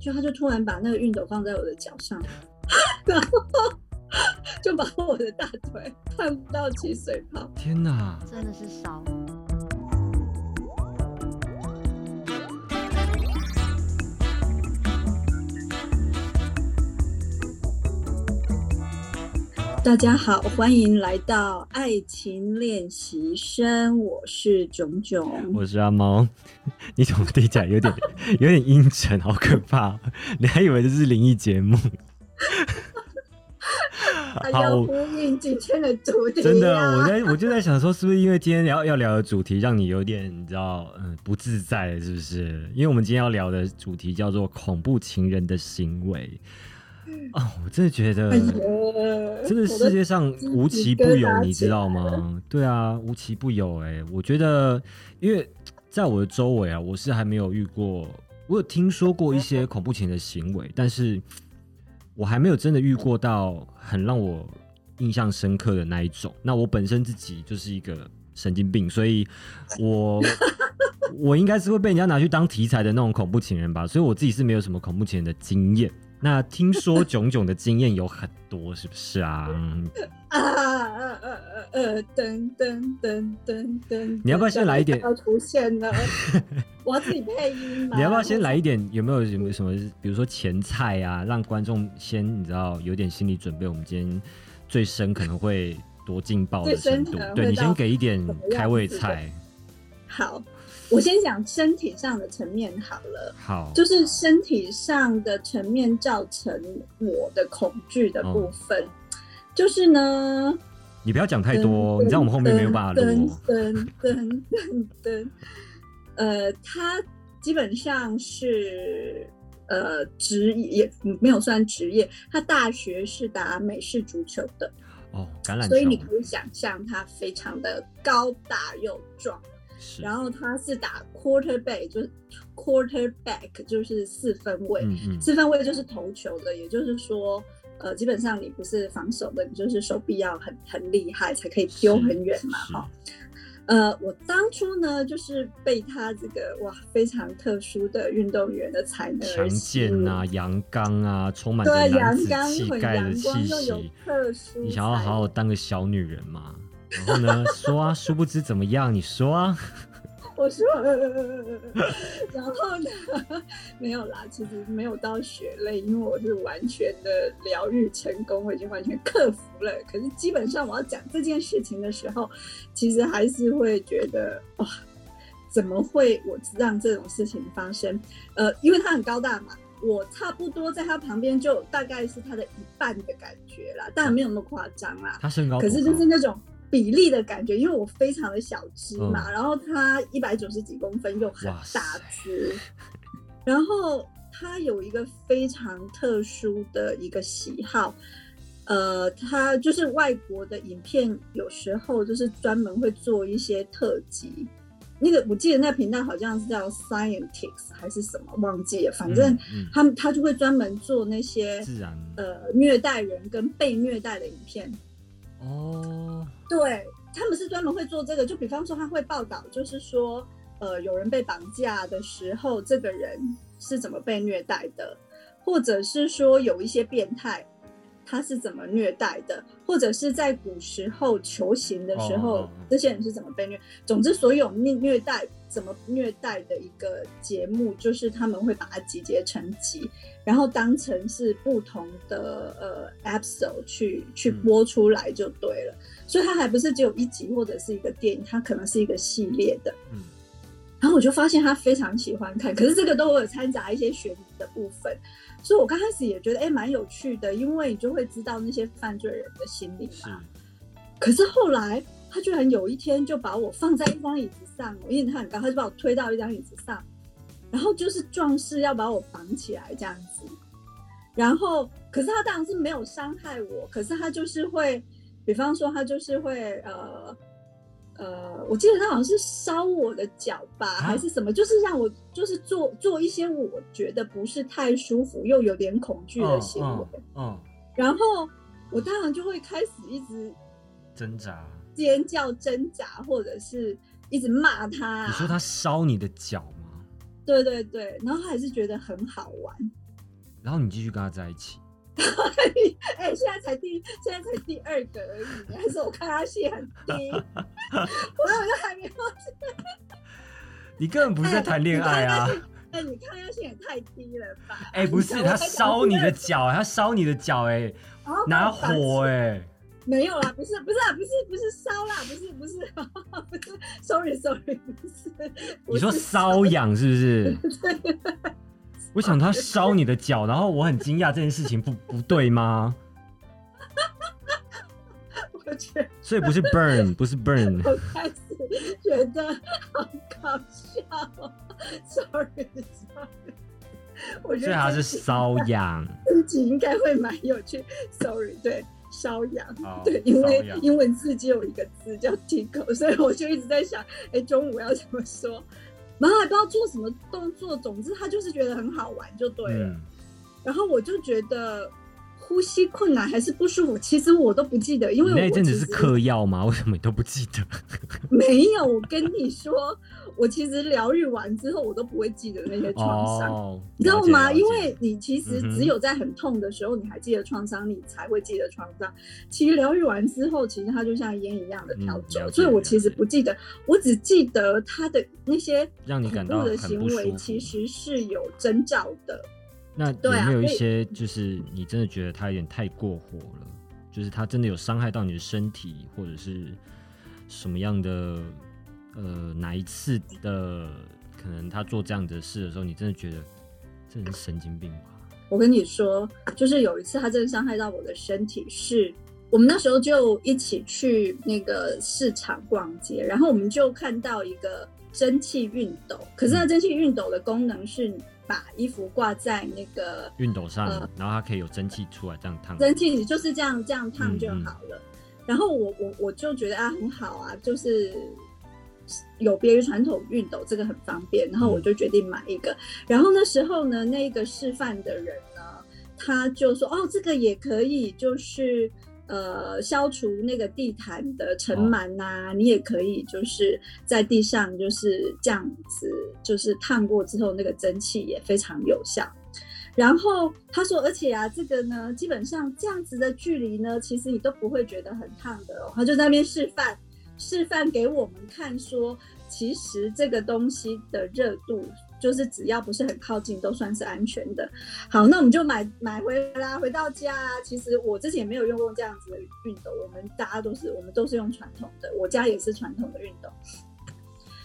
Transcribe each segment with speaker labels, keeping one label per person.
Speaker 1: 就他就突然把那个熨斗放在我的脚上，然后就把我的大腿 烫到起水泡。
Speaker 2: 天哪！
Speaker 3: 真的是烧。
Speaker 1: 大家好，欢迎来到爱情练习生，我是炯炯。
Speaker 2: 我是阿猫，你怎么听起来有点 有点阴沉，好可怕！你还以为这是灵异节目？
Speaker 1: 好呼应今天的主题、啊，
Speaker 2: 真的，我在我就在想说，是不是因为今天要要聊的主题让你有点你知道嗯不自在，是不是？因为我们今天要聊的主题叫做恐怖情人的行为。哦，我真的觉得，真的世界上无奇不有，你知道吗？对啊，无奇不有。哎，我觉得，因为在我的周围啊，我是还没有遇过，我有听说过一些恐怖情人的行为，但是我还没有真的遇过到很让我印象深刻的那一种。那我本身自己就是一个神经病，所以我 我应该是会被人家拿去当题材的那种恐怖情人吧，所以我自己是没有什么恐怖情人的经验。那听说炯炯的经验有很多，是不是啊？
Speaker 1: 啊呃呃呃，噔噔噔噔噔，
Speaker 2: 你要不要先来一点？
Speaker 1: 要出现了，我要自己配音吗？
Speaker 2: 你要不要先来一点？有没有有没有什么，比如说前菜啊，让观众先你知道有点心理准备？我们今天最深可能会多劲爆的程度，对你先给一点开胃菜。
Speaker 1: 好。我先讲身体上的层面好了，
Speaker 2: 好，
Speaker 1: 就是身体上的层面造成我的恐惧的部分，就是呢，
Speaker 2: 你不要讲太多，你知道我们后面没有办法录。
Speaker 1: 噔噔噔噔噔，呃，他基本上是呃职业没有算职业，他大学是打美式足球的。
Speaker 2: 哦，橄榄球，
Speaker 1: 所以你可以想象他非常的高大又壮。然后他是打 quarterback，就是 quarterback，就是四分位，四分位就是投球的，也就是说，呃，基本上你不是防守的，你就是手臂要很很厉害才可以丢很远嘛，哈。呃，我当初呢，就是被他这个哇非常特殊的运动员的才能，
Speaker 2: 强健啊，阳刚啊，充满着男子气概的气息，你想要好好当个小女人吗？然后呢？说啊，殊不知怎么样？你说啊。
Speaker 1: 我说，然后呢？没有啦，其实没有到血泪，因为我是完全的疗愈成功，我已经完全克服了。可是基本上我要讲这件事情的时候，其实还是会觉得哇，怎么会我让这种事情发生？呃，因为他很高大嘛，我差不多在他旁边就大概是他的一半的感觉啦，当然没有那么夸张啦。
Speaker 2: 他身高，
Speaker 1: 可是就是那种。比例的感觉，因为我非常的小只嘛，然后他一百九十几公分又很大只，然后他有一个非常特殊的一个喜好，呃，他就是外国的影片有时候就是专门会做一些特辑，那个我记得那频道好像是叫 Scientist 还是什么忘记了，反正他们他就会专门做那些
Speaker 2: 自然。
Speaker 1: 呃虐待人跟被虐待的影片。
Speaker 2: 哦，
Speaker 1: 对，他们是专门会做这个，就比方说他会报道，就是说，呃，有人被绑架的时候，这个人是怎么被虐待的，或者是说有一些变态，他是怎么虐待的，或者是在古时候求刑的时候，这些人是怎么被虐。总之，所有虐虐待怎么虐待的一个节目，就是他们会把它集结成集。然后当成是不同的呃 episode 去去播出来就对了，所以它还不是只有一集或者是一个电影，它可能是一个系列的。嗯，然后我就发现他非常喜欢看，可是这个都有掺杂一些悬疑的部分，所以我刚开始也觉得哎蛮有趣的，因为你就会知道那些犯罪人的心理嘛。可是后来他居然有一天就把我放在一张椅子上，因为他很高，他就把我推到一张椅子上。然后就是壮士要把我绑起来这样子，然后可是他当然是没有伤害我，可是他就是会，比方说他就是会呃呃，我记得他好像是烧我的脚吧，还是什么，就是让我就是做做一些我觉得不是太舒服又有点恐惧的行为，嗯，然后我当然就会开始一直
Speaker 2: 挣扎、
Speaker 1: 尖叫、挣扎，或者是一直骂他。
Speaker 2: 你说他烧你的脚吗？
Speaker 1: 对对对，然后他还是觉得很好玩，
Speaker 2: 然后你继续跟他在一起。
Speaker 1: 哎，现在才第现在才第二个而已，你 还说我抗压性很低，我我就还没有。
Speaker 2: 你根本不是在谈恋爱啊！
Speaker 1: 哎，你抗压性也太低了吧？
Speaker 2: 哎，不是，他烧你的脚，他烧你的脚，哎，拿火，哎，
Speaker 1: 没有啦，不是，不是啊，不是，不是烧啦，不是，不是，不是，sorry，sorry，不是。
Speaker 2: 你说瘙痒是不是？我想他烧你的脚，然后我很惊讶这件事情不不对吗？
Speaker 1: 我觉
Speaker 2: 所以不是 burn，不是 burn。
Speaker 1: 我开始觉得好搞笑，sorry，sorry。我觉得
Speaker 2: 他是瘙痒，
Speaker 1: 自己应该会蛮有趣。Sorry，对，瘙痒，对，因为英文字只有一个字叫 tickle，所以我就一直在想，哎，中午要怎么说？然后还不知道做什么动作，总之他就是觉得很好玩就对了。然后我就觉得。呼吸困难还是不舒服？其实我都不记得，因为
Speaker 2: 那阵子是嗑药吗？为什么你都不记得？
Speaker 1: 没有，我跟你说，我其实疗愈完之后，我都不会记得那些创伤，你知道吗？因为你其实只有在很痛的时候，你还记得创伤，你才会记得创伤。其实疗愈完之后，其实它就像烟一样的飘走，所以我其实不记得，我只记得他的那些
Speaker 2: 让你感到
Speaker 1: 的行为，其实是有征兆的。
Speaker 2: 那有没有一些，就是你真的觉得他有点太过火了？就是他真的有伤害到你的身体，或者是什么样的？呃，哪一次的可能他做这样的事的时候，你真的觉得这人是神经病吧？
Speaker 1: 我跟你说，就是有一次他真的伤害到我的身体，是我们那时候就一起去那个市场逛街，然后我们就看到一个蒸汽熨斗，可是那蒸汽熨斗的功能是。把衣服挂在那个
Speaker 2: 熨斗上，然后它可以有蒸汽出来，这样烫。
Speaker 1: 蒸汽你就是这样这样烫就好了。然后我我我就觉得啊很好啊，就是有别于传统熨斗，这个很方便。然后我就决定买一个。然后那时候呢，那个示范的人呢，他就说哦，这个也可以，就是。呃，消除那个地毯的尘螨呐，你也可以就是在地上就是这样子，就是烫过之后，那个蒸汽也非常有效。然后他说，而且啊，这个呢，基本上这样子的距离呢，其实你都不会觉得很烫的。他就在那边示范，示范给我们看，说其实这个东西的热度。就是只要不是很靠近，都算是安全的。好，那我们就买买回来，回到家。其实我之前也没有用过这样子的熨斗，我们大家都是我们都是用传统的，我家也是传统的熨斗。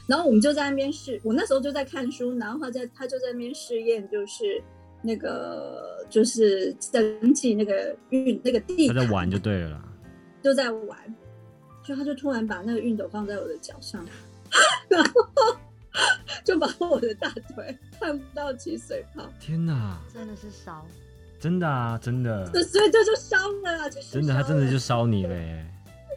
Speaker 1: 然后我们就在那边试，我那时候就在看书，然后他在他就在那边试验，就是那个就是蒸汽那个熨那个地，
Speaker 2: 他在玩就对了，
Speaker 1: 就在玩，就他就突然把那个熨斗放在我的脚上，然后。就把我的大腿看不到起水泡！
Speaker 2: 天哪，
Speaker 3: 真的是烧，
Speaker 2: 真的啊，真的。
Speaker 1: 所以这就烧了啊，
Speaker 2: 真的，他真的就烧你嘞！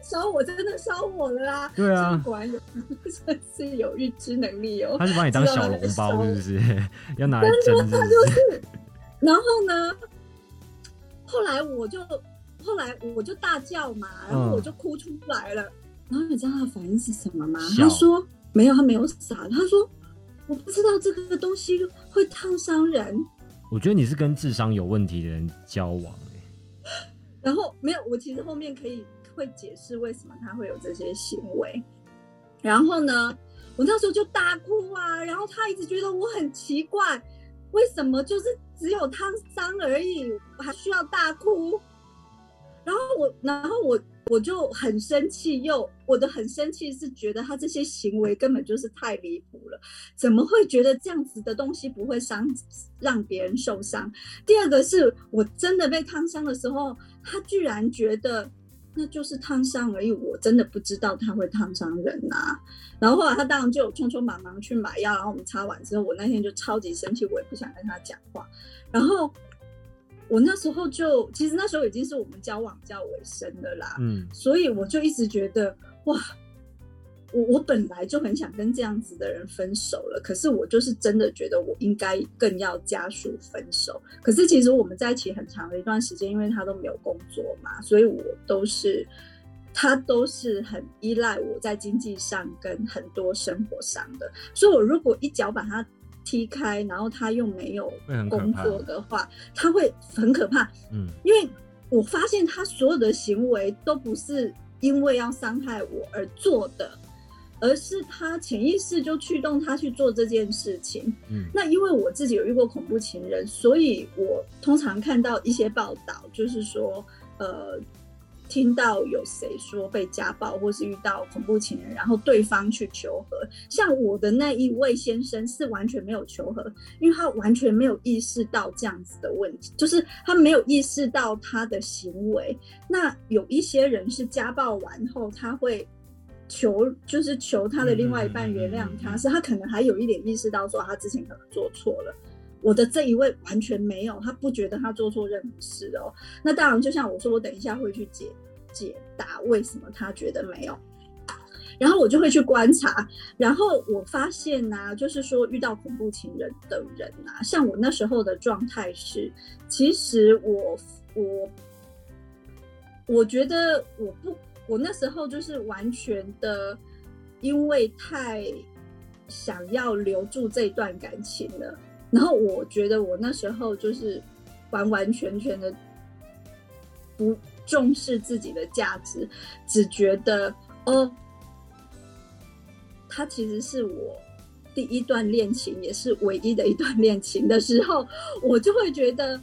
Speaker 1: 烧我，真的烧我了啦！
Speaker 2: 对啊，
Speaker 1: 果然有，真是有预知能力哦。
Speaker 2: 他是把你当小笼包，是不是？要拿来蒸，
Speaker 1: 他就是。然后呢，后来我就，后来我就大叫嘛，然后我就哭出来了。然后你知道他的反应是什么吗？他说。没有，他没有傻。他说：“我不知道这个东西会烫伤人。”
Speaker 2: 我觉得你是跟智商有问题的人交往
Speaker 1: 然后没有，我其实后面可以会解释为什么他会有这些行为。然后呢，我那时候就大哭啊。然后他一直觉得我很奇怪，为什么就是只有烫伤而已，还需要大哭？然后我，然后我。我就很生气，又我的很生气是觉得他这些行为根本就是太离谱了，怎么会觉得这样子的东西不会伤让别人受伤？第二个是我真的被烫伤的时候，他居然觉得那就是烫伤而已，我真的不知道他会烫伤人呐。然后后来他当然就匆匆忙忙去买药，然后我们擦完之后，我那天就超级生气，我也不想跟他讲话，然后。我那时候就，其实那时候已经是我们交往较尾声的啦，嗯，所以我就一直觉得，哇，我我本来就很想跟这样子的人分手了，可是我就是真的觉得我应该更要加速分手。可是其实我们在一起很长的一段时间，因为他都没有工作嘛，所以我都是他都是很依赖我在经济上跟很多生活上的，所以我如果一脚把他。踢开，然后他又没有工作的话，他会很可怕。
Speaker 2: 嗯
Speaker 1: 因为我发现他所有的行为都不是因为要伤害我而做的，而是他潜意识就驱动他去做这件事情。
Speaker 2: 嗯
Speaker 1: 那因为我自己有遇过恐怖情人，所以我通常看到一些报道，就是说，呃，听到有谁说被家暴，或是遇到恐怖情人，然后对方去求和。像我的那一位先生是完全没有求和，因为他完全没有意识到这样子的问题，就是他没有意识到他的行为。那有一些人是家暴完后，他会求，就是求他的另外一半原谅他，是他可能还有一点意识到说他之前可能做错了。我的这一位完全没有，他不觉得他做错任何事哦。那当然，就像我说，我等一下会去解解答为什么他觉得没有。然后我就会去观察，然后我发现呐、就是说遇到恐怖情人的人呐、像我那时候的状态是，其实我我我觉得我不，我那时候就是完全的，因为太想要留住这段感情了，然后我觉得我那时候就是完完全全的不重视自己的价值，只觉得哦，他其实是我第一段恋情，也是唯一的一段恋情的时候，我就会觉得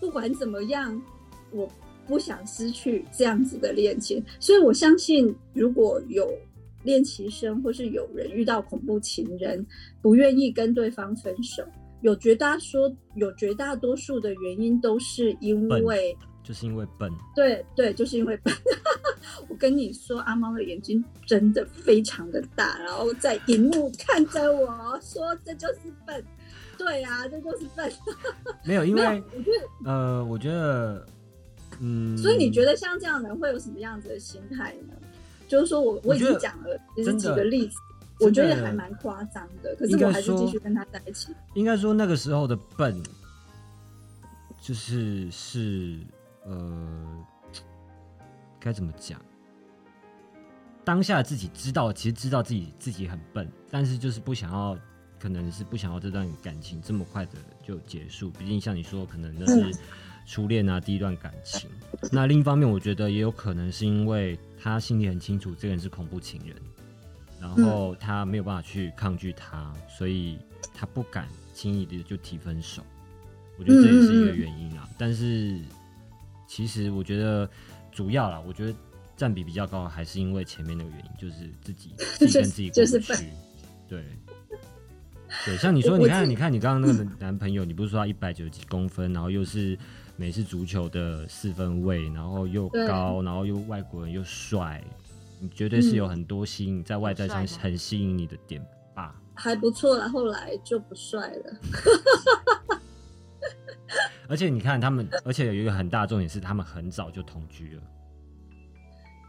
Speaker 1: 不管怎么样，我不想失去这样子的恋情，所以我相信，如果有练习生或是有人遇到恐怖情人，不愿意跟对方分手，有绝大说有绝大多数的原因都是因为。
Speaker 2: 就是因为笨，
Speaker 1: 对对，就是因为笨。我跟你说，阿猫的眼睛真的非常的大，然后在荧幕看着我说：“这就是笨。”对啊，这就是笨。
Speaker 2: 没有，因为，
Speaker 1: 我觉得，
Speaker 2: 呃，我觉得，嗯，
Speaker 1: 所以你觉得像这样的人会有什么样子的心态呢？就是说我我已经讲了，其实
Speaker 2: 真的
Speaker 1: 几个例子，
Speaker 2: 真
Speaker 1: 我觉得还蛮夸张的，可是我还是继续跟他在一起。
Speaker 2: 应该说那个时候的笨，就是是呃，该怎么讲？当下自己知道，其实知道自己自己很笨，但是就是不想要，可能是不想要这段感情这么快的就结束。毕竟像你说，可能那是初恋啊，第一段感情。那另一方面，我觉得也有可能是因为他心里很清楚，这个人是恐怖情人，然后他没有办法去抗拒他，所以他不敢轻易的就提分手。我觉得这也是一个原因啊。但是其实我觉得主要啦，我觉得占比比较高，还是因为前面那个原因，就是自己 自己跟自己过不去。对。对，像你说，你看，你看，你刚刚那个男朋友，你不是说他一百九十几公分，然后又是美式足球的四分卫，然后又高，然后又外国人又帅，你绝对是有
Speaker 1: 嗯
Speaker 2: 很多吸引在外在上很吸引你的点吧？
Speaker 1: 还不错了，后来就不帅了。
Speaker 2: 而且你看他们，而且有一个很大的重点是，他们很早就同居了。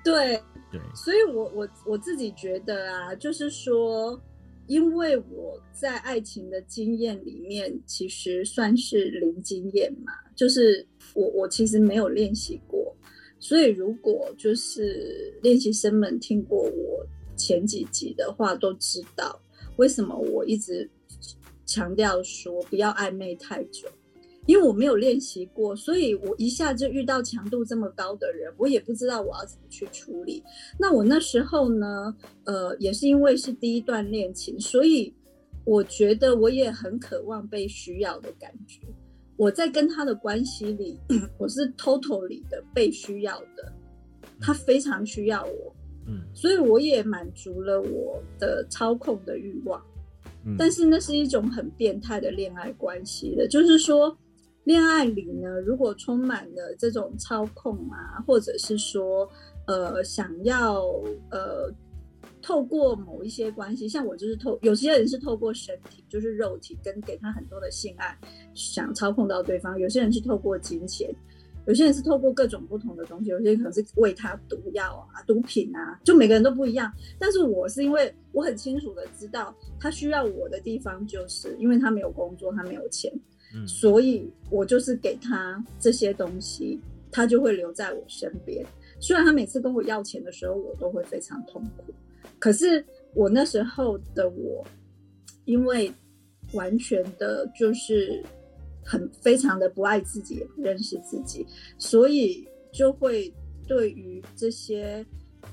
Speaker 1: 对，
Speaker 2: 对，
Speaker 1: 所以我我我自己觉得啊，就是说，因为我在爱情的经验里面，其实算是零经验嘛，就是我我其实没有练习过，所以如果就是练习生们听过我前几集的话，都知道为什么我一直强调说不要暧昧太久。因为我没有练习过，所以我一下就遇到强度这么高的人，我也不知道我要怎么去处理。那我那时候呢，呃，也是因为是第一段恋情，所以我觉得我也很渴望被需要的感觉。我在跟他的关系里，我是 totally 的被需要的，他非常需要我，
Speaker 2: 嗯。
Speaker 1: 所以我也满足了我的操控的欲望。
Speaker 2: 嗯，
Speaker 1: 但是那是一种很变态的恋爱关系的，就是说，恋爱里呢，如果充满了这种操控啊，或者是说，呃，想要呃，透过某一些关系，像我就是透，有些人是透过身体，就是肉体跟给他很多的性爱，想操控到对方；有些人是透过金钱。有些人是透过各种不同的东西，有些人可能是喂他毒药啊、毒品啊，就每个人都不一样。但是我是因为我很清楚的知道，他需要我的地方，就是因为他没有工作，他没有钱，
Speaker 2: 嗯
Speaker 1: 所以我就是给他这些东西，他就会留在我身边。虽然他每次跟我要钱的时候，我都会非常痛苦，可是我那时候的我，因为完全的就是很非常的不爱自己，也不认识自己，所以就会对于这些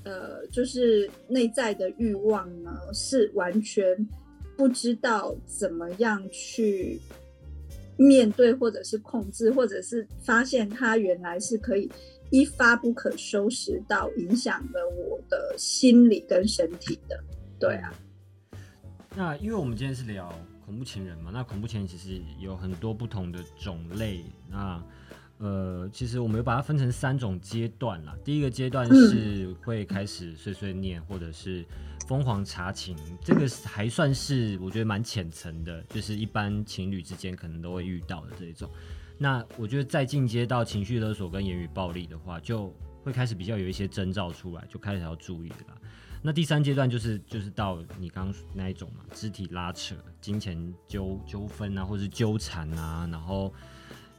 Speaker 1: 呃，就是内在的欲望呢，是完全不知道怎么样去面对，或者是控制，或者是发现它原来是可以一发不可收拾到影响了我的心理跟身体的。对啊，
Speaker 2: 那因为我们今天是聊恐怖情人嘛，那恐怖情人其实有很多不同的种类。那呃，其实我们有把它分成三种阶段啦。第一个阶段是会开始碎碎念，或者是疯狂查情，这个还算是我觉得蛮浅层的，就是一般情侣之间可能都会遇到的这一种。那我觉得再进阶到情绪勒索跟言语暴力的话，就会开始比较有一些征兆出来，就开始要注意了。那第三阶段就是就是到你刚刚那一种嘛，肢体拉扯、金钱纠纠纷啊，或是纠缠啊，然后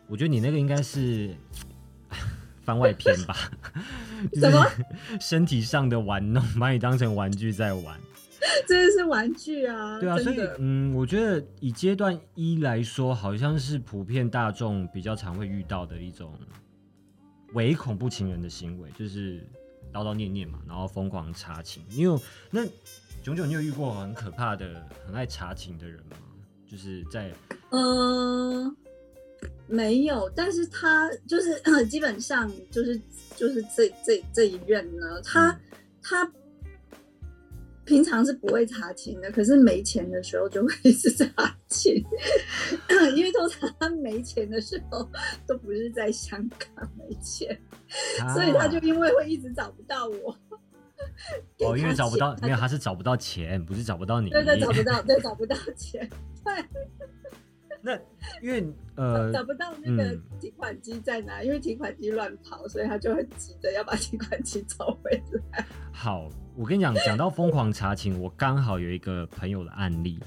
Speaker 2: 我觉得你那个应该是 番外篇吧？
Speaker 1: 什么？
Speaker 2: 身体上的玩弄，把你当成玩具在玩？
Speaker 1: 真的是玩具啊！
Speaker 2: 对啊，所以嗯，我觉得以阶段一来说，好像是普遍大众比较常会遇到的一种伪恐怖情人的行为，就是。叨叨念念嘛，然后疯狂查情。你有那炯炯，你有遇过很可怕的、很爱查情的人吗？就是在
Speaker 1: 嗯，没有，但是他就是基本上就是就是这这这一任呢，他他。平常是不会查清的，可是没钱的时候就会一直查清，因为通常他没钱的时候都不是在香港没钱，所以他就因为会一直找不到我。
Speaker 2: 哦，因为找不到，没有，他是找不到钱，不是找不到你。
Speaker 1: 对对，找不到，对，找不到钱，对。
Speaker 2: 那因为呃
Speaker 1: 找不到那个提款机在哪，因为提款机乱跑，所以他就很急着要把提款机找回来。
Speaker 2: 好，我跟你讲，讲到疯狂查情，我刚好有一个朋友的案例，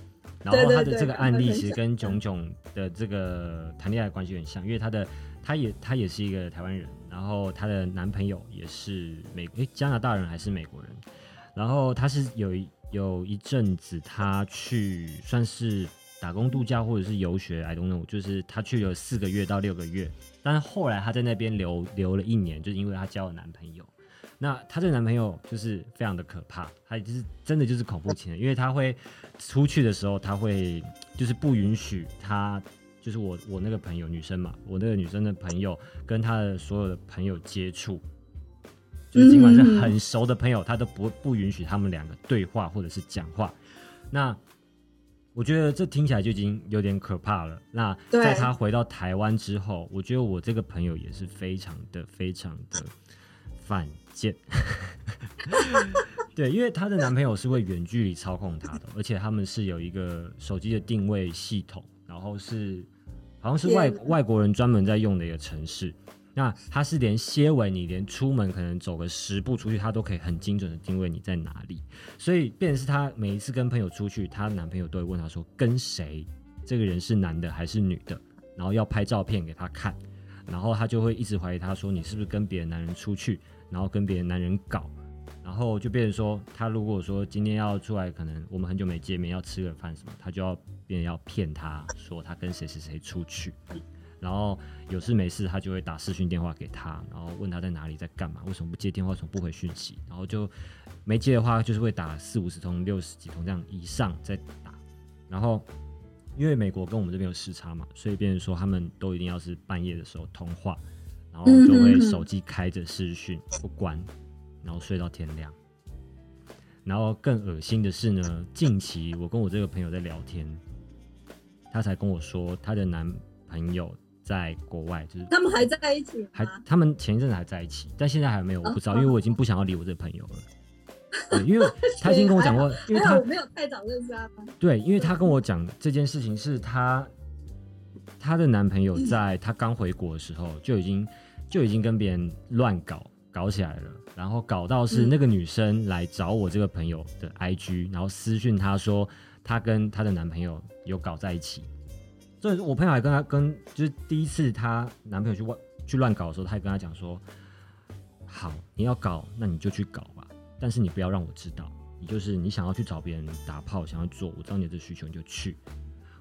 Speaker 2: 然后他的这个案例其实跟炯炯的这个谈恋爱关系很像，因为他的他也他也是一个台湾人，然后他的男朋友也是美诶加拿大人还是美国人，然后他是有有一阵子他去算是。打工度假或者是游学，I don't know，就是她去了四个月到六个月，但是后来她在那边留留了一年，就是因为她交了男朋友。那她这个男朋友就是非常的可怕，他就是真的就是恐怖情人，因为他会出去的时候，他会就是不允许他，就是我我那个朋友女生嘛，我那个女生的朋友跟他的所有的朋友接触，就是尽管是很熟的朋友，他都不不允许他们两个对话或者是讲话。那我觉得这听起来就已经有点可怕了。那在他回到台湾之后，我觉得我这个朋友也是非常的、非常的犯贱。对，因为她的男朋友是会远距离操控她的，而且他们是有一个手机的定位系统，然后是好像是外外国人专门在用的一个城市。那他是连歇尾，你连出门可能走个十步出去，他都可以很精准的定位你在哪里。所以，变成是她每一次跟朋友出去，她男朋友都会问她说跟谁，这个人是男的还是女的，然后要拍照片给她看，然后她就会一直怀疑他说你是不是跟别的男人出去，然后跟别的男人搞，然后就变成说他如果说今天要出来，可能我们很久没见面要吃个饭什么，他就要变要骗他说他跟谁谁谁出去。然后有事没事，他就会打视讯电话给他，然后问他在哪里，在干嘛，为什么不接电话，为什么不回讯息，然后就没接的话，就是会打四五十通、六十几通这样以上再打。然后因为美国跟我们这边有时差嘛，所以变成说他们都一定要是半夜的时候通话，然后就会手机开着视讯不关，然后睡到天亮。然后更恶心的是呢，近期我跟我这个朋友在聊天，他才跟我说他的男朋友。在国外，就是
Speaker 1: 他们还在一起
Speaker 2: 还他们前一阵子还在一起，但现在还没有，我不知道，因为我已经不想要理我这个朋友了。对因为他已经跟我讲过，因为他
Speaker 1: 没有太早认识他。
Speaker 2: 对，因为他跟我讲这件事情是他他的男朋友在他刚回国的时候就已经就已经跟别人乱搞搞起来了，然后搞到是那个女生来找我这个朋友的 IG，然后私讯他说她跟她的男朋友有搞在一起。所以，我朋友还跟他跟，就是第一次她男朋友去乱去乱搞的时候，他还跟他讲说：“好，你要搞，那你就去搞吧，但是你不要让我知道。你就是你想要去找别人打炮，想要做，我知道你的需求，你就去。”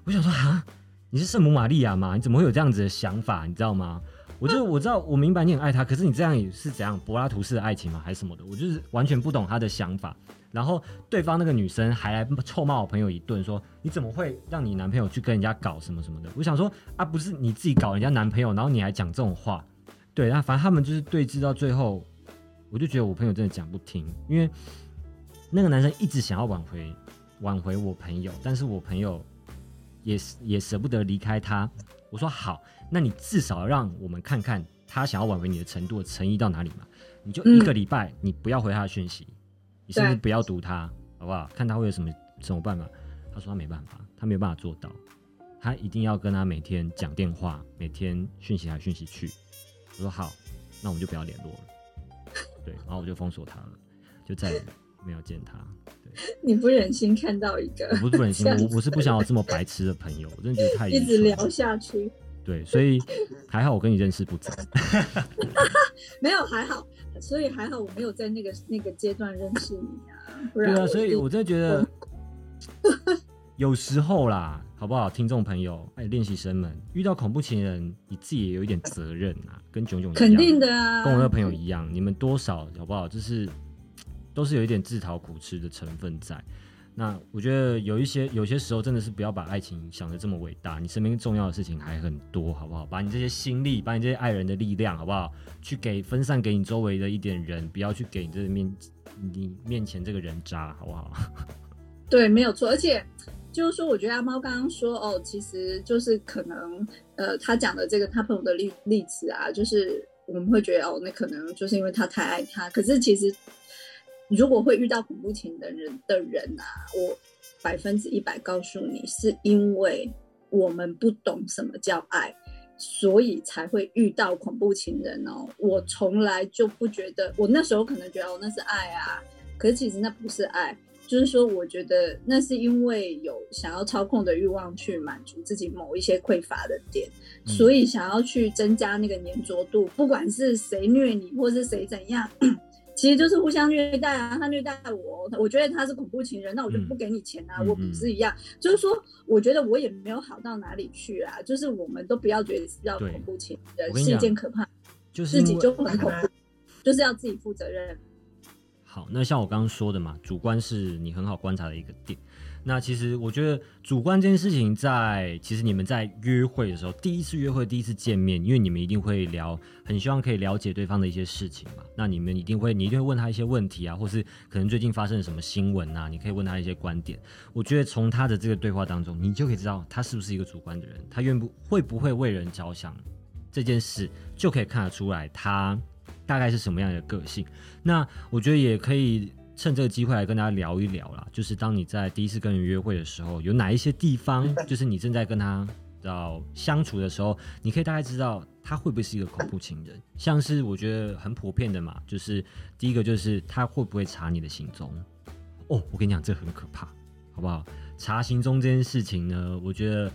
Speaker 2: 我想说啊，你是圣母玛利亚吗？你怎么会有这样子的想法？你知道吗？我就我知道，我明白你很爱他，可是你这样也是怎样柏拉图式的爱情吗？还是什么的？我就是完全不懂他的想法。然后对方那个女生还来臭骂我朋友一顿，说你怎么会让你男朋友去跟人家搞什么什么的？我想说啊，不是你自己搞人家男朋友，然后你还讲这种话，对，那反正他们就是对峙到最后，我就觉得我朋友真的讲不听，因为那个男生一直想要挽回挽回我朋友，但是我朋友也也舍不得离开他。我说好。那你至少让我们看看他想要挽回你的程度诚意到哪里嘛？你就一个礼拜，你不要回他的讯息，你甚至不要读他，好不好？看他会有什么什么办法？他说他没办法，他没有办法做到，他一定要跟他每天讲电话，每天讯息来讯息去。我说好，那我们就不要联络了。对，然后我就封锁他了，就再也没有见他。对，
Speaker 1: 你不忍心看到一个？
Speaker 2: 我不是不忍心，我我是不想有这么白痴的朋友，我真的觉得太
Speaker 1: 一直聊下去。
Speaker 2: 对，所以还好我跟你认识不早，
Speaker 1: 没有还好，所以还好我没有在那个那个阶段认识你啊。对
Speaker 2: 啊，所以我真的觉得 有时候啦，好不好？听众朋友，哎，练习生们遇到恐怖情人，你自己也有一点责任啊，跟炯炯
Speaker 1: 肯定的啊，
Speaker 2: 跟我那个朋友一样，你们多少好不好？就是都是有一点自讨苦吃的成分在。那我觉得有一些有些时候真的是不要把爱情想的这么伟大，你身边重要的事情还很多，好不好？把你这些心力，把你这些爱人的力量，好不好？去给分散给你周围的一点人，不要去给你这面你面前这个人渣，好不好？
Speaker 1: 对，没有错。而且就是说，我觉得阿猫刚刚说哦，其实就是可能呃，他讲的这个他朋友的例例子啊，就是我们会觉得哦，那可能就是因为他太爱他，可是其实。如果会遇到恐怖情的人的人啊，我百分之一百告诉你，是因为我们不懂什么叫爱，所以才会遇到恐怖情人哦。我从来就不觉得，我那时候可能觉得哦那是爱啊，可是其实那不是爱，就是说我觉得那是因为有想要操控的欲望去满足自己某一些匮乏的点，所以想要去增加那个粘着度，不管是谁虐你或是谁怎样。其实就是互相虐待啊，他虐待我，我觉得他是恐怖情人，那我就不给你钱啊，我不是一样，就是说，我觉得我也没有好到哪里去啊，就是我们都不要觉得是要恐怖情人是一件可怕，
Speaker 2: 就是
Speaker 1: 自己就很恐怖，就是要自己负责任。
Speaker 2: 好，那像我刚刚说的嘛，主观是你很好观察的一个点。那其实我觉得主观这件事情，在其实你们在约会的时候，第一次约会、第一次见面，因为你们一定会聊，很希望可以了解对方的一些事情嘛。那你们一定会，你一定会问他一些问题啊，或是可能最近发生了什么新闻啊，你可以问他一些观点。我觉得从他的这个对话当中，你就可以知道他是不是一个主观的人，他愿不会不会为人着想这件事，就可以看得出来他大概是什么样的个性。那我觉得也可以。趁这个机会来跟大家聊一聊啦，就是当你在第一次跟人约会的时候，有哪一些地方，就是你正在跟他要相处的时候，你可以大概知道他会不会是一个恐怖情人。像是我觉得很普遍的嘛，就是第一个就是他会不会查你的行踪。哦，我跟你讲，这很可怕，好不好？查行踪这件事情呢，我觉得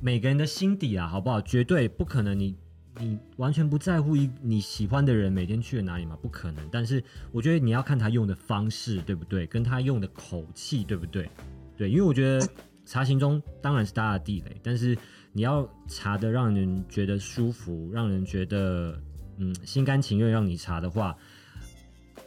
Speaker 2: 每个人的心底啊，好不好？绝对不可能你。你完全不在乎一你喜欢的人每天去了哪里吗？不可能。但是我觉得你要看他用的方式，对不对？跟他用的口气，对不对？对，因为我觉得查行中当然是大的地雷，但是你要查的让人觉得舒服，让人觉得嗯心甘情愿让你查的话，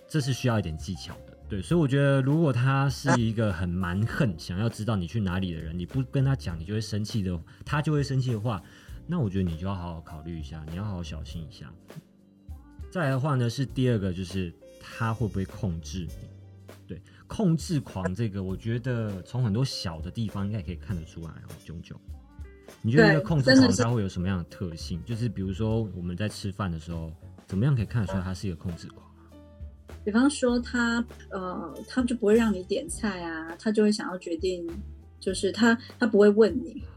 Speaker 2: 这是需要一点技巧的。对，所以我觉得如果他是一个很蛮横，想要知道你去哪里的人，你不跟他讲，你就会生气的，他就会生气的话。那我觉得你就要好好考虑一下，你要好好小心一下。再来的话呢，是第二个，就是他会不会控制你？对，控制狂这个，我觉得从很多小的地方应该可以看得出来哦。炯炯，你觉得控制狂他会有什么样的特性？就是比如说我们在吃饭的时候，怎么样可以看得出来他是一个控制狂？
Speaker 1: 比方说他呃，他就不会让你点菜啊，他就会想要决定，就是他他不会问你哦。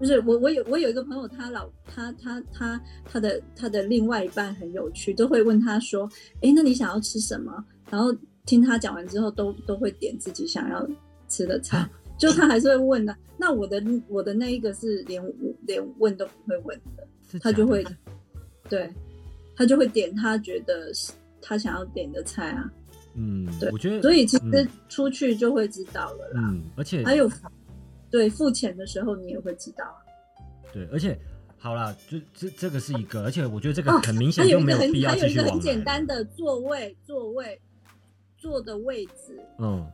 Speaker 1: 就是我，我有我有一个朋友，他老他他他他的他的另外一半很有趣，都会问他说：“哎，那你想要吃什么？”然后听他讲完之后，都都会点自己想要吃的菜，就他还是会问的。那我的我的那一个是连连问都不会问的，他就会对，他就会点他觉得是他想要点的菜啊。
Speaker 2: 嗯，对，我觉得
Speaker 1: 所以其实出去就会知道了啦。嗯，
Speaker 2: 而且
Speaker 1: 还有。对付钱的时候，你也会知道。
Speaker 2: 对，而且好了，就这这个是一个，而且我觉得这个
Speaker 1: 哦
Speaker 2: 很明显就没
Speaker 1: 一个很
Speaker 2: 必要
Speaker 1: 还有一个很简单的座位，座位坐的位置，
Speaker 2: 嗯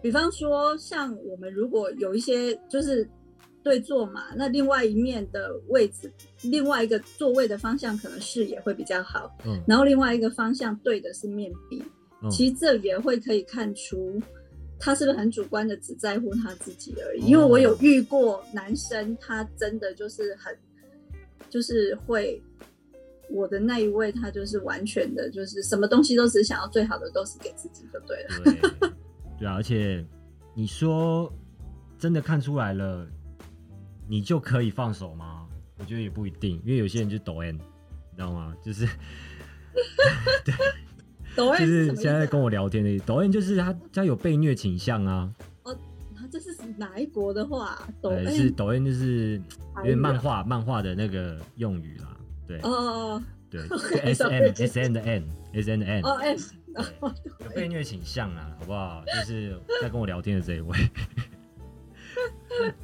Speaker 1: 比方说像我们如果有一些就是对坐嘛，那另外一面的位置，另外一个座位的方向可能视野会比较好，
Speaker 2: 嗯
Speaker 1: 然后另外一个方向对的是面壁，
Speaker 2: 嗯，
Speaker 1: 其实这也会可以看出。他是不是很主观的只在乎他自己而已？因为我有遇过男生，他真的就是很，就是会，我的那一位他就是完全的，就是什么东西都只想要最好的，都是给自己就对了。
Speaker 2: 对对啊，而且你说真的看出来了，你就可以放手吗？我觉得也不一定，因为有些人就抖 N，你知道吗？就是
Speaker 1: 抖 M
Speaker 2: 就是现在跟我聊天的抖 M，就是他他有被虐倾向啊，
Speaker 1: 哦这是哪一国的话？抖
Speaker 2: 呃
Speaker 1: M
Speaker 2: 是抖 M 就是有
Speaker 1: 台语啊
Speaker 2: 点漫画漫画的那个用语啦，对
Speaker 1: 哦哦
Speaker 2: 对，S M S N 的 N S N 的 N
Speaker 1: 哦哦 M，
Speaker 2: 有被虐倾向啊，好不好？就是在跟我聊天的这一位。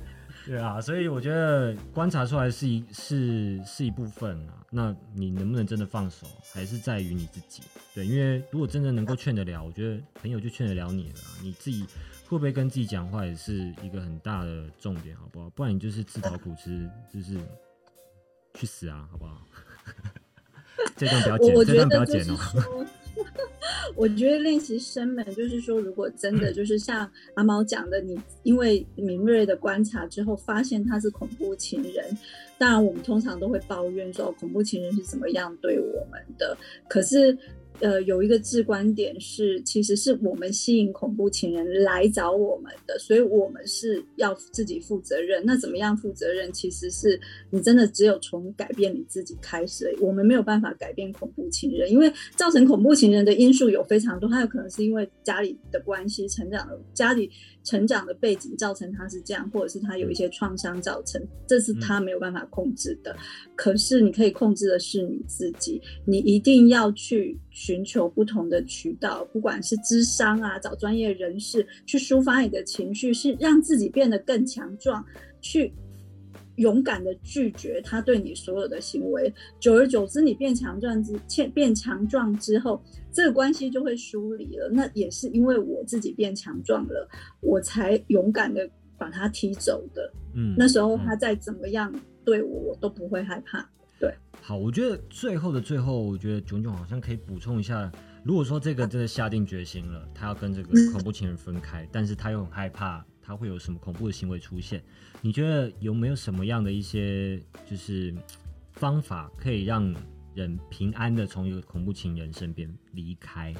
Speaker 2: 对啊，所以我觉得观察出来是一是是一部分啊。那你能不能真的放手，还是在于你自己。对，因为如果真的能够劝得了，我觉得朋友就劝得了你了啊。你自己会不会跟自己讲话，也是一个很大的重点，好不好？不然你就是自讨苦吃，就是去死啊，好不好？这段不要剪，这段不要剪哦、
Speaker 1: 说，我觉得练习生们就是说，如果真的就是像阿毛讲的，你因为敏锐的观察之后，发现他是恐怖情人，当然我们通常都会抱怨说，恐怖情人是怎么样对我们的，可是。呃，有一个至观点是，其实是我们吸引恐怖情人来找我们的，所以我们是要自己负责任。那怎么样负责任？其实是你真的只有从改变你自己开始。我们没有办法改变恐怖情人，因为造成恐怖情人的因素有非常多，他有可能是因为家里的关系、成长的家里成长的背景造成他是这样，或者是他有一些创伤造成，这是他没有办法控制的。可是你可以控制的是你自己，你一定要去寻求不同的渠道，不管是咨商啊，找专业人士去抒发你的情绪，是让自己变得更强壮，去勇敢的拒绝他对你所有的行为。久而久之，你变强壮之变变强壮之后，这个关系就会疏离了。那也是因为我自己变强壮了，我才勇敢的把他踢走的。
Speaker 2: 嗯，
Speaker 1: 那时候
Speaker 2: 嗯
Speaker 1: 他再怎么样对我，我都不会害怕。
Speaker 2: 好，我觉得最后的最后，我觉得炯炯好像可以补充一下，如果说这个真的下定决心了，他要跟这个恐怖情人分开，但是他又很害怕他会有什么恐怖的行为出现，你觉得有没有什么样的一些就是方法可以让人平安的从一个恐怖情人身边离开？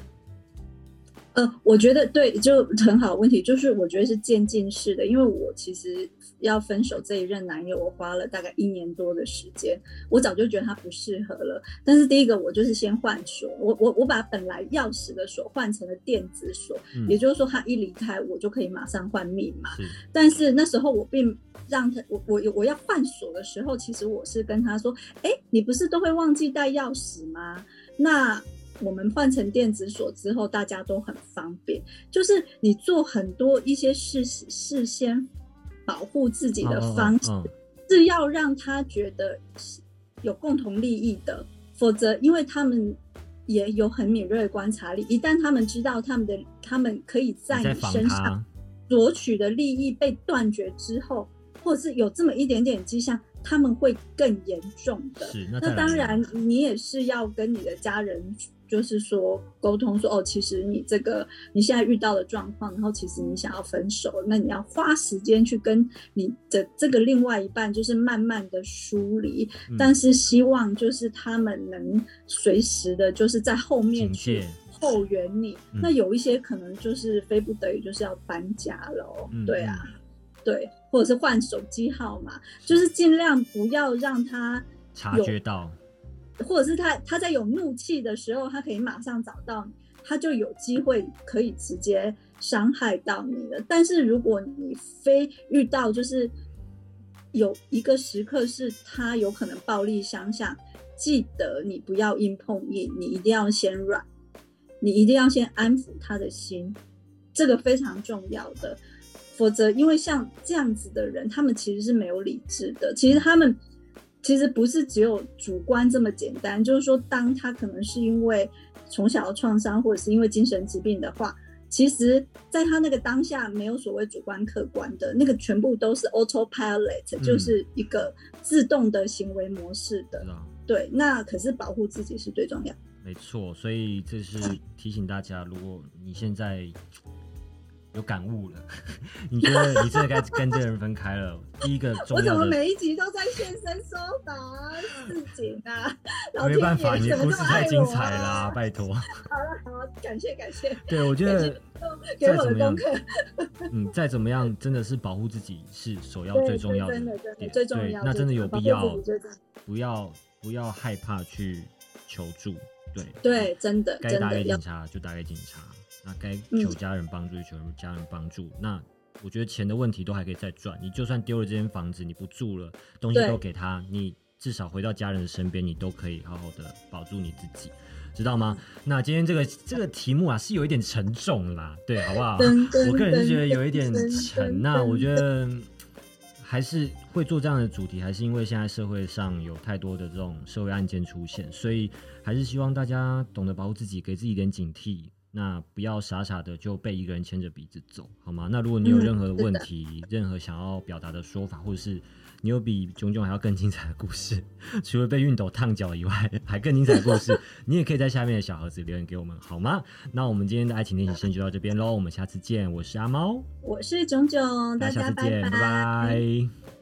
Speaker 1: 呃，我觉得对，就很好问题，就是我觉得是渐进式的，因为我其实要分手这一任男友，我花了大概一年多的时间，我早就觉得他不适合了。但是第一个，我就是先换锁，我我我把本来钥匙的锁换成了电子锁，
Speaker 2: 嗯
Speaker 1: 也就是说他一离开，我就可以马上换密码。
Speaker 2: 是，
Speaker 1: 但是那时候我并让他，我我我要换锁的时候，其实我是跟他说，哎，你不是都会忘记带钥匙吗？那我们换成电子锁之后，大家都很方便。就是你做很多一些事事先保护自己的方式，是要让他觉得有共同利益的，否则因为他们。也有很敏锐的观察力，一旦他们知道他们的他们可以在
Speaker 2: 你
Speaker 1: 身上，索取的利益被断绝之后，或者是有这么一点点迹象，他们会更严重的。
Speaker 2: 那
Speaker 1: 当然，你也是要跟你的家人，就是说沟通说，哦，其实你这个你现在遇到的状况，然后其实你想要分手，那你要花时间去跟你的这个另外一半，就是慢慢的梳理，
Speaker 2: 嗯
Speaker 1: 但是希望就是他们能随时的，就是在后面去后援你。
Speaker 2: 嗯
Speaker 1: 那有一些可能就是非不得已就是要搬家了对啊。对，或者是换手机号码，就是尽量不要让他
Speaker 2: 察觉到，
Speaker 1: 或者是他他在有怒气的时候，他可以马上找到你，他就有机会可以直接伤害到你了。但是如果你非遇到就是有一个时刻是他有可能暴力相向，记得你不要硬碰硬，你一定要先软，你一定要先安抚他的心，这个非常重要的。否则，因为像这样子的人，他们其实是没有理智的。其实他们其实不是只有主观这么简单，就是说，当他可能是因为从小的创伤，或者是因为精神疾病的话，其实在他那个当下没有所谓主观客观的，那个全部都是 autopilot，就是一个自动的行为模式的。对，那可是保护自己是最重要。
Speaker 2: 没错，所以这是提醒大家，如果你现在。有感悟了，你觉得你真的该跟这个人分开了？第一个重
Speaker 1: 要的，我怎么每一集都在现身说法事情啊？
Speaker 2: 没办法，你故事太精彩啦，拜托。
Speaker 1: 好了，好，感谢感谢。
Speaker 2: 对，我觉得
Speaker 1: 给我的功课，
Speaker 2: 嗯，再怎么样，真的是保护自己是首要最重要的，
Speaker 1: 真的真的最重要。
Speaker 2: 那真的有必要，不要不要害怕去求助，对
Speaker 1: 对，真的
Speaker 2: 该打给警察就打给警察。那该求家人帮助就求家人帮助。那我觉得钱的问题都还可以再赚。你就算丢了这间房子，你不住了，东西都给他，你至少回到家人的身边，你都可以好好的保住你自己，知道吗？那今天这个这个题目啊，是有一点沉重啦，对，好不好？我个人是觉得有一点沉。那我觉得还是会做这样的主题，还是因为现在社会上有太多的这种社会案件出现，所以还是希望大家懂得保护自己，给自己一点警惕。那不要傻傻的就被一个人牵着鼻子走，好吗？那如果你有任何的问题，任何想要表达的说法，或者是你有比炯炯还要更精彩的故事，除了被熨斗烫脚以外，还更精彩的故事，你也可以在下面的小盒子留言给我们，好吗？那我们今天的爱情练习生就到这边喽，我们下次见。我是阿猫，
Speaker 1: 我是炯炯，大
Speaker 2: 家下次见，拜拜。